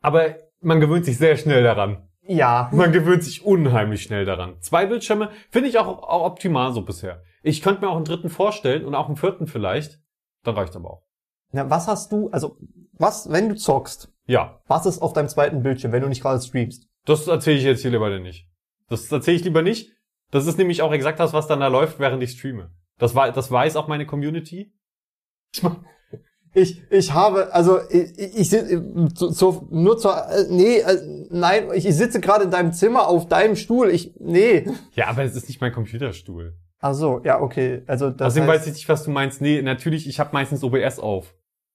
aber man gewöhnt sich sehr schnell daran. Ja, Man gewöhnt sich unheimlich schnell daran. Zwei Bildschirme finde ich auch, auch optimal so bisher. Ich könnte mir auch einen dritten vorstellen und auch einen vierten vielleicht. Dann reicht aber auch. Na, was hast du, also was, wenn du zockst, Ja, was ist auf deinem zweiten Bildschirm, wenn du nicht gerade streamst? das erzähle ich jetzt hier lieber nicht. Das erzähle ich lieber nicht. Das ist nämlich auch exakt das, was dann da läuft, während ich streame. Das, wei- das weiß auch meine Community. Ich Ich, habe, also ich, ich, ich sitze zu, zu, nur zur, äh, nee, äh, nein, ich sitze gerade in deinem Zimmer auf deinem Stuhl. Ich, nee. ja, aber es ist nicht mein Computerstuhl. Ach so, ja, okay. Also das Außerdem heißt, weiß ich nicht, was du meinst. Nee, natürlich, ich habe meistens OBS auf.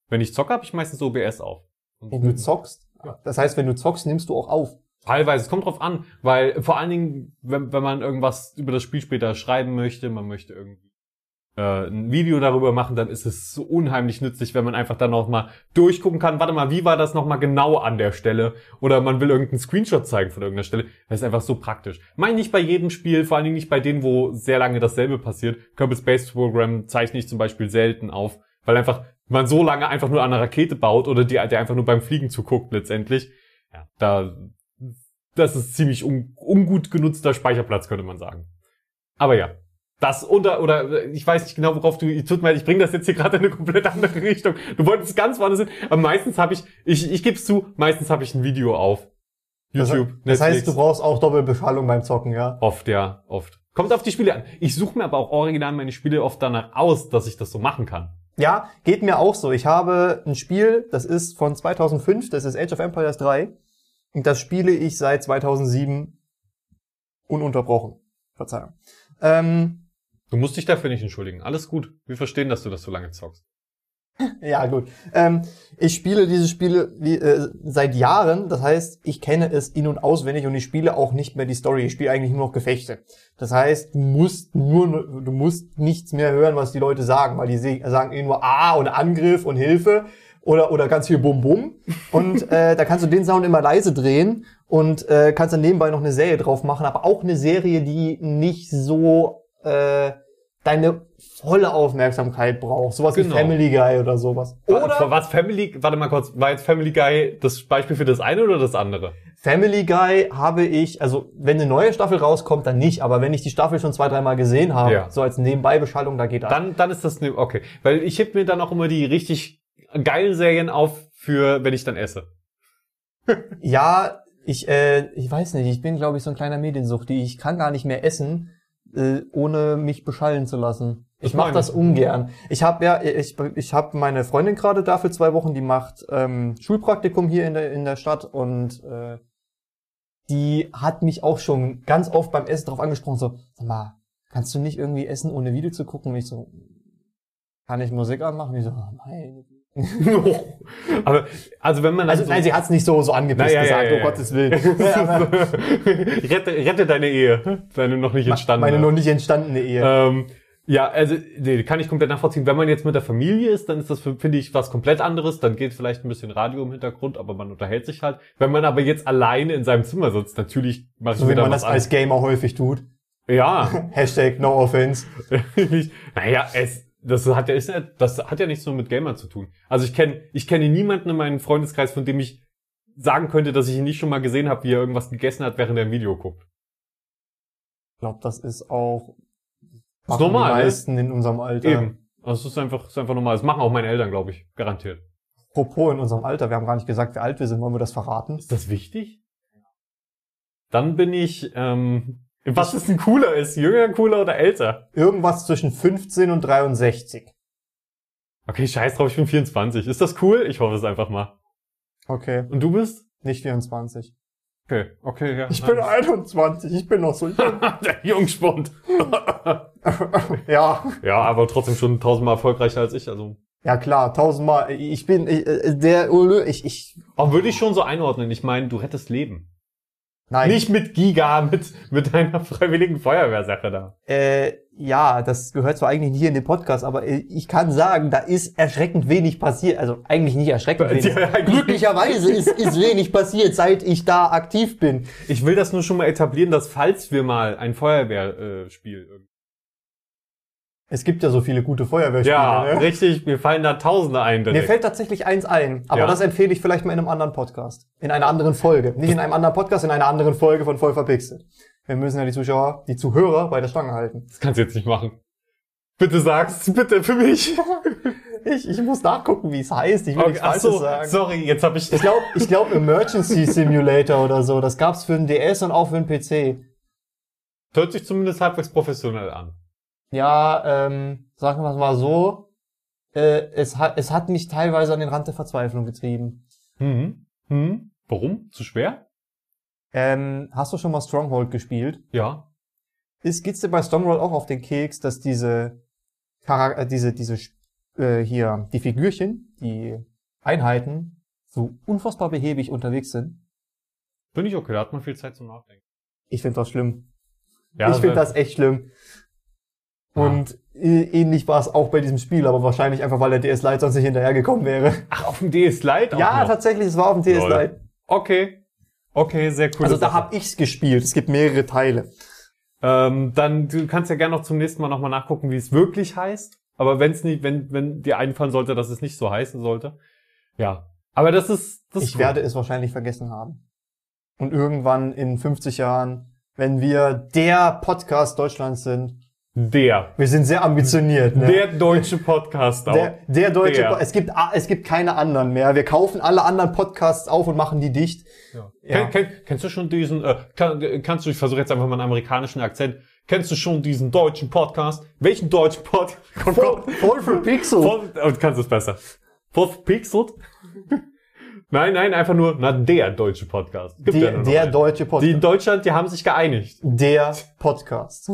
Wenn ich zocke, habe ich meistens OBS auf. wenn du zockst. Das heißt, wenn du zockst, nimmst du auch auf. Teilweise, es kommt drauf an, weil vor allen Dingen, wenn, wenn man irgendwas über das Spiel später schreiben möchte, man möchte irgendwie äh, ein Video darüber machen, dann ist es so unheimlich nützlich, wenn man einfach dann noch mal durchgucken kann, warte mal, wie war das noch mal genau an der Stelle? Oder man will irgendeinen Screenshot zeigen von irgendeiner Stelle. Das ist einfach so praktisch. Meine nicht bei jedem Spiel, vor allen Dingen nicht bei denen, wo sehr lange dasselbe passiert. Kerbal Space Program zeichne ich zum Beispiel selten auf, weil einfach man so lange einfach nur an einer Rakete baut oder die, der einfach nur beim Fliegen zuguckt letztendlich. Ja, da das ist ziemlich un, ungut genutzter Speicherplatz, könnte man sagen. Aber ja, das unter, oder ich weiß nicht genau, worauf du, tut mir leid, ich bringe das jetzt hier gerade in eine komplett andere Richtung. Du wolltest ganz woanders hin, aber meistens habe ich, ich, ich gebe es zu, meistens habe ich ein Video auf. YouTube, Das, das heißt, du brauchst auch Doppelbeschallung beim Zocken, ja? Oft, ja, oft. Kommt auf die Spiele an. Ich suche mir aber auch original meine Spiele oft danach aus, dass ich das so machen kann. Ja, geht mir auch so. Ich habe ein Spiel, das ist von 2005, das ist Age of Empires 3. Und das spiele ich seit 2007 ununterbrochen. Verzeihung. Ähm, Du musst dich dafür nicht entschuldigen. Alles gut. Wir verstehen, dass du das so lange zockst. ja, gut. Ähm, ich spiele diese Spiele wie, äh, seit Jahren. Das heißt, ich kenne es in- und auswendig und ich spiele auch nicht mehr die Story. Ich spiele eigentlich nur noch Gefechte. Das heißt, du musst nur, du musst nichts mehr hören, was die Leute sagen, weil die sagen eh nur Ah und Angriff und Hilfe oder, oder ganz viel Bum Bum. Und äh, da kannst du den Sound immer leise drehen und äh, kannst dann nebenbei noch eine Serie drauf machen, aber auch eine Serie, die nicht so äh, deine volle Aufmerksamkeit braucht. Sowas Genau. wie Family Guy oder sowas. Oder? Was Family, warte mal kurz, war jetzt Family Guy das Beispiel für das eine oder das andere? Family Guy habe ich, also wenn eine neue Staffel rauskommt, dann nicht, aber wenn ich die Staffel schon zwei, dreimal gesehen habe, Ja. so als Nebenbeibeschallung, da geht das. Dann, dann ist das ne, okay. Weil ich heb mir dann auch immer die richtig geilen Serien auf für, wenn ich dann esse. Ja, ich, äh, ich weiß nicht, ich bin, glaube ich, so ein kleiner Mediensuchti. Ich kann gar nicht mehr essen, äh, ohne mich beschallen zu lassen. Das Ich mache das ungern. Ich habe ja, ich, ich habe meine Freundin gerade da für zwei Wochen, die macht ähm, Schulpraktikum hier in der in der Stadt und äh, die hat mich auch schon ganz oft beim Essen drauf angesprochen, so, sag mal, kannst du nicht irgendwie essen, ohne Video zu gucken? Und ich so, kann ich Musik anmachen? Ich so, oh, Güte. Aber, also wenn man Also, nein, sie hat's nicht so, so angepisst Na, ja, gesagt, ja, ja, ja. Gottes Willen. Rette, rette deine Ehe. Deine noch nicht entstandene. meine noch nicht entstandene Ehe. Ähm, ja, also nee, kann ich komplett nachvollziehen. Wenn man jetzt mit der Familie ist, dann ist das, finde ich, was komplett anderes. Dann geht vielleicht ein bisschen Radio im Hintergrund, aber man unterhält sich halt. Wenn man aber jetzt alleine in seinem Zimmer sitzt, natürlich mache ich so wie man das als Gamer häufig tut. an. Ja, Hashtag no offense. naja, es, das hat ja, ist ja, das hat ja nichts nur mit Gamern zu tun. Also ich kenne, ich kenne niemanden in meinem Freundeskreis, von dem ich sagen könnte, dass ich ihn nicht schon mal gesehen habe, wie er irgendwas gegessen hat, während er ein Video guckt. Ich glaube, das ist auch Ist normal, die ne? meisten in unserem Alter. Eben. Es ist einfach, ist einfach normal. Das machen auch meine Eltern, glaube ich, garantiert. Apropos in unserem Alter, wir haben gar nicht gesagt, wie alt wir sind, wollen wir das verraten? Ist das wichtig? Dann bin ich, ähm, was ist denn cooler ist? Jünger, cooler oder älter? Irgendwas zwischen 15 und 63. Okay, scheiß drauf, ich bin 24. Ist das cool? Ich hoffe es einfach mal. Okay, Und du bist? nicht 24. Okay, okay, ja. Ich bin 21, ich bin noch so jung. der Jungspund. ja. ja, aber trotzdem schon tausendmal erfolgreicher als ich. Also, Ja klar, tausendmal. Ich bin ich, äh, der ich, ich, auch würde ich schon so einordnen. Ich meine, du hättest Leben. Nein. Nicht mit Giga, mit, mit deiner freiwilligen Feuerwehrsache da. Äh, ja, das gehört zwar eigentlich nicht hier in den Podcast, aber äh, ich kann sagen, da ist erschreckend wenig passiert. Also eigentlich nicht erschreckend Ja, wenig. eigentlich- Glücklicherweise ist, ist wenig passiert, seit ich da aktiv bin. Ich will das nur schon mal etablieren, dass falls wir mal ein Feuerwehrspiel äh, Es gibt ja so viele gute Feuerwehrspiele. Ja, ne? richtig. Mir fallen da Tausende ein Mir direkt. fällt tatsächlich eins ein, aber Ja. das empfehle ich vielleicht mal in einem anderen Podcast. In einer anderen Folge. Nicht in einem anderen Podcast, in einer anderen Folge von Voll verpixelt. Wir müssen ja die Zuschauer, die Zuhörer bei der Stange halten. Das kannst du jetzt nicht machen. Bitte sag's, bitte für mich. Ich, ich muss nachgucken, wie es heißt. Ich will Okay, nichts Falsches so, sagen. sorry, jetzt habe ich. Ich glaube, ich glaub Emergency Simulator oder so. Das gab's für den DS und auch für den PC. Hört sich zumindest halbwegs professionell an. Ja, ähm, sagen wir es mal so. Äh, es, hat, es hat mich teilweise an den Rand der Verzweiflung getrieben. Hm. Hm. Warum? Zu schwer? Ähm, hast du schon mal Stronghold gespielt? Ja. Ist, geht's dir bei Stronghold auch auf den Keks, dass diese, Charak äh, diese, diese, äh, hier, die Figürchen, die Einheiten, so unfassbar behäbig unterwegs sind? Bin ich okay, da hat man viel Zeit zum Nachdenken. Ich finde das schlimm. Ja, ich finde weil- das echt schlimm. Ah. Und äh, ähnlich war es auch bei diesem Spiel, aber wahrscheinlich einfach, weil der DS Lite sonst nicht hinterhergekommen wäre. Ach, auf dem DS Lite auch Ja, noch. tatsächlich, es war auf dem DS Lol. Lite. Okay. Okay, sehr cool. Also da hab ich's gespielt. Es gibt mehrere Teile. Ähm, dann du kannst ja gerne noch zum nächsten Mal nochmal nachgucken, wie es wirklich heißt. Aber wenn's nicht, wenn, wenn dir einfallen sollte, dass es nicht so heißen sollte. Ja. Aber das ist, das ist Ich cool. werde es wahrscheinlich vergessen haben. Und irgendwann in 50 Jahren, wenn wir der Podcast Deutschlands sind, der. wir sind sehr ambitioniert, ne? Der deutsche Podcast auch. der, der deutsche, Der. Po- es gibt, a- es gibt keine anderen mehr. Wir kaufen alle anderen Podcasts auf und machen die dicht. Ja. Ja. Kenn, kenn, kennst du schon diesen, äh, kann, kannst du, ich versuche jetzt einfach mal einen amerikanischen Akzent, Kennst du schon diesen deutschen Podcast? Welchen deutschen Podcast? Voll, voll für Pixel. Voll, und kannst es besser. Voll verpixelt? nein, nein, einfach nur, na, der deutsche Podcast. Gibt ja der, noch der einen. deutsche Die in Podcast. Deutschland, die haben sich geeinigt. Der Podcast.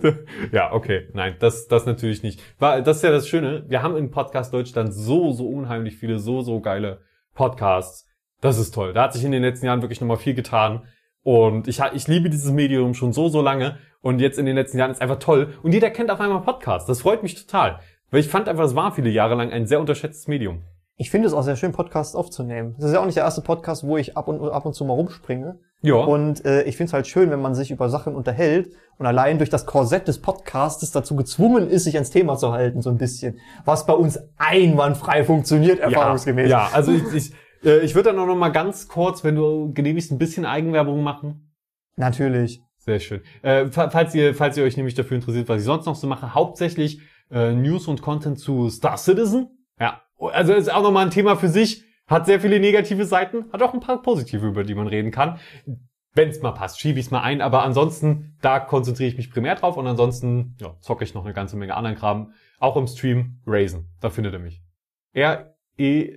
ja, okay. Nein, das, das natürlich nicht. Das ist ja das Schöne. Wir haben in Podcast Deutschland so, so unheimlich viele, so, so geile Podcasts. Das ist toll. Da hat sich in den letzten Jahren wirklich nochmal viel getan. Und ich, ich liebe dieses Medium schon so, so lange. Und jetzt in den letzten Jahren ist einfach toll. Und jeder kennt auf einmal Podcasts. Das freut mich total. Weil ich fand einfach, es war viele Jahre lang ein sehr unterschätztes Medium. Ich finde es auch sehr schön, Podcasts aufzunehmen. Das ist ja auch nicht der erste Podcast, wo ich ab und, ab und zu mal rumspringe. Ja. Und äh, ich finde es halt schön, wenn man sich über Sachen unterhält und allein durch das Korsett des Podcastes dazu gezwungen ist, sich ans Thema zu halten, so ein bisschen. Was bei uns einwandfrei funktioniert, erfahrungsgemäß. Ja, ja also ich, ich, äh, ich würde dann auch noch mal ganz kurz, wenn du genehmigst, ein bisschen Eigenwerbung machen. Natürlich. Sehr schön. Äh, fa- falls ihr, falls ihr euch nämlich dafür interessiert, was ich sonst noch so mache, hauptsächlich äh, News und Content zu Star Citizen. Ja, also ist auch nochmal ein Thema für sich. Hat sehr viele negative Seiten, hat auch ein paar positive, über die man reden kann. Wenn es mal passt, schiebe ich es mal ein, aber ansonsten, da konzentriere ich mich primär drauf und ansonsten ja, zocke ich noch eine ganze Menge anderen Kram. Auch im Stream Raisin, da findet ihr mich. R-E-Y-S-N.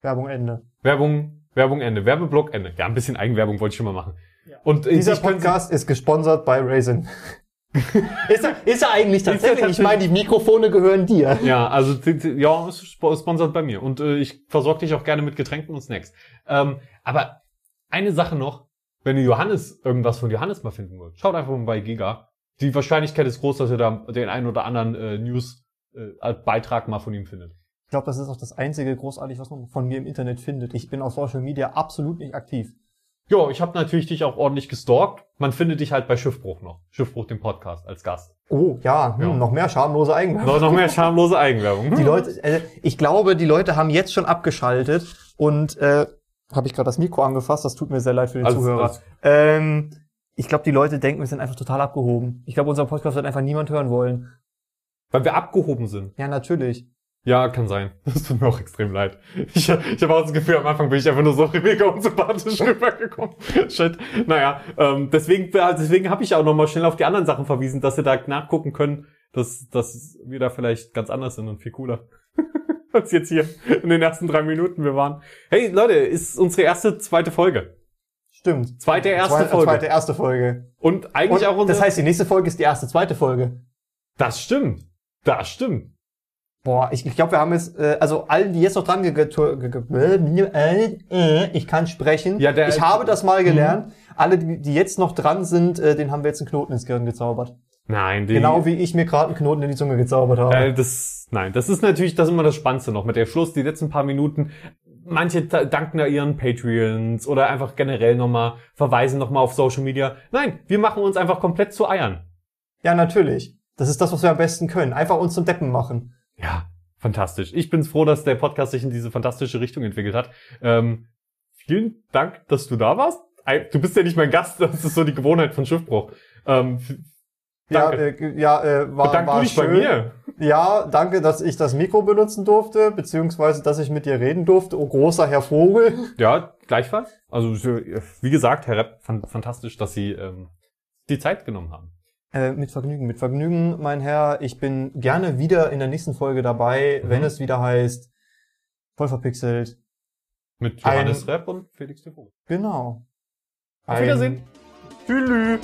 Werbung Ende. Werbung, Werbung Ende. Werbeblock Ende. Ja, ein bisschen Eigenwerbung wollte ich schon mal machen. Und äh, Dieser ich Podcast ist gesponsert bei Raisin. ist, er, ist er eigentlich tatsächlich? Ich meine, die Mikrofone gehören dir. Ja, also ja, ist sponsert bei mir. Und äh, ich versorge dich auch gerne mit Getränken und Snacks. Ähm, aber eine Sache noch, wenn ihr Johannes, irgendwas von Johannes mal finden wollt, schaut einfach mal bei Giga. Die Wahrscheinlichkeit ist groß, dass ihr da den einen oder anderen äh, News-Beitrag mal von ihm findet. Ich glaube, das ist auch das einzige großartig, was man von mir im Internet findet. Ich bin auf Social Media absolut nicht aktiv. Ja, ich habe natürlich dich auch ordentlich gestalkt. Man findet dich halt bei Schiffbruch noch. Schiffbruch, dem Podcast, als Gast. Oh, ja, hm, Ja. noch mehr schamlose Eigenwerbung. Noch, noch mehr schamlose Eigenwerbung. Die Leute, äh, ich glaube, die Leute haben jetzt schon abgeschaltet und äh, habe ich gerade das Mikro angefasst. Das tut mir sehr leid für den Alles- Zuhörer. alles- Ähm, ich glaube, die Leute denken, wir sind einfach total abgehoben. Ich glaube, unser Podcast wird einfach niemand hören wollen. Weil wir abgehoben sind. Ja, natürlich. Ja, kann sein. Das tut mir auch extrem leid. Ich, ich habe auch das Gefühl, am Anfang bin ich einfach nur so mega unsympathisch rübergekommen. Shit. Naja, ähm, deswegen, deswegen habe ich auch nochmal schnell auf die anderen Sachen verwiesen, dass ihr da nachgucken könnt, dass, dass wir da vielleicht ganz anders sind und viel cooler. Als jetzt hier in den ersten drei Minuten wir waren. Hey Leute, ist unsere erste, zweite Folge. Stimmt. Zweite, erste Zweite, Folge. zweite, erste Folge. Und eigentlich Und auch unsere... das heißt, die nächste Folge ist die erste, zweite Folge. das stimmt. Das stimmt. Boah, ich, ich glaube, wir haben jetzt, äh, also allen, die jetzt noch dran äh, äh, ich kann sprechen. Ja, der- ich habe das mal gelernt. Alle, die, die jetzt noch dran sind, äh, den haben wir jetzt einen Knoten ins Gehirn gezaubert. Nein, die, Genau wie ich mir gerade einen Knoten in die Zunge gezaubert habe. Äh, das, nein, das ist natürlich, das ist immer das Spannendste noch mit der Schluss, die letzten paar Minuten. Manche danken da ihren Patreons oder einfach generell nochmal, verweisen nochmal auf Social Media. Nein, wir machen uns einfach komplett zu Eiern. Ja, natürlich. Das ist das, was wir am besten können. Einfach uns zum Deppen machen. Ja, fantastisch. Ich bin froh, dass der Podcast sich in diese fantastische Richtung entwickelt hat. Ähm, vielen Dank, dass du da warst. Du bist ja nicht mein Gast, das ist so die Gewohnheit von Schiffbruch. Ähm, Danke. Ja, äh, ja äh, war, bedank war du dich bei schön. mir. Ja, danke, dass ich das Mikro benutzen durfte, beziehungsweise, dass ich mit dir reden durfte. Oh, großer Herr Vogel. Ja, gleichfalls. Also, wie gesagt, Herr Repp, fan- fantastisch, dass Sie ähm, die Zeit genommen haben. Äh, mit Vergnügen, mit Vergnügen, mein Herr. Ich bin gerne wieder in der nächsten Folge dabei, Mhm. wenn es wieder heißt, voll verpixelt. Mit Ein- Johannes Repp und Felix de Vogel. Genau. Auf Wiedersehen. Tschüss.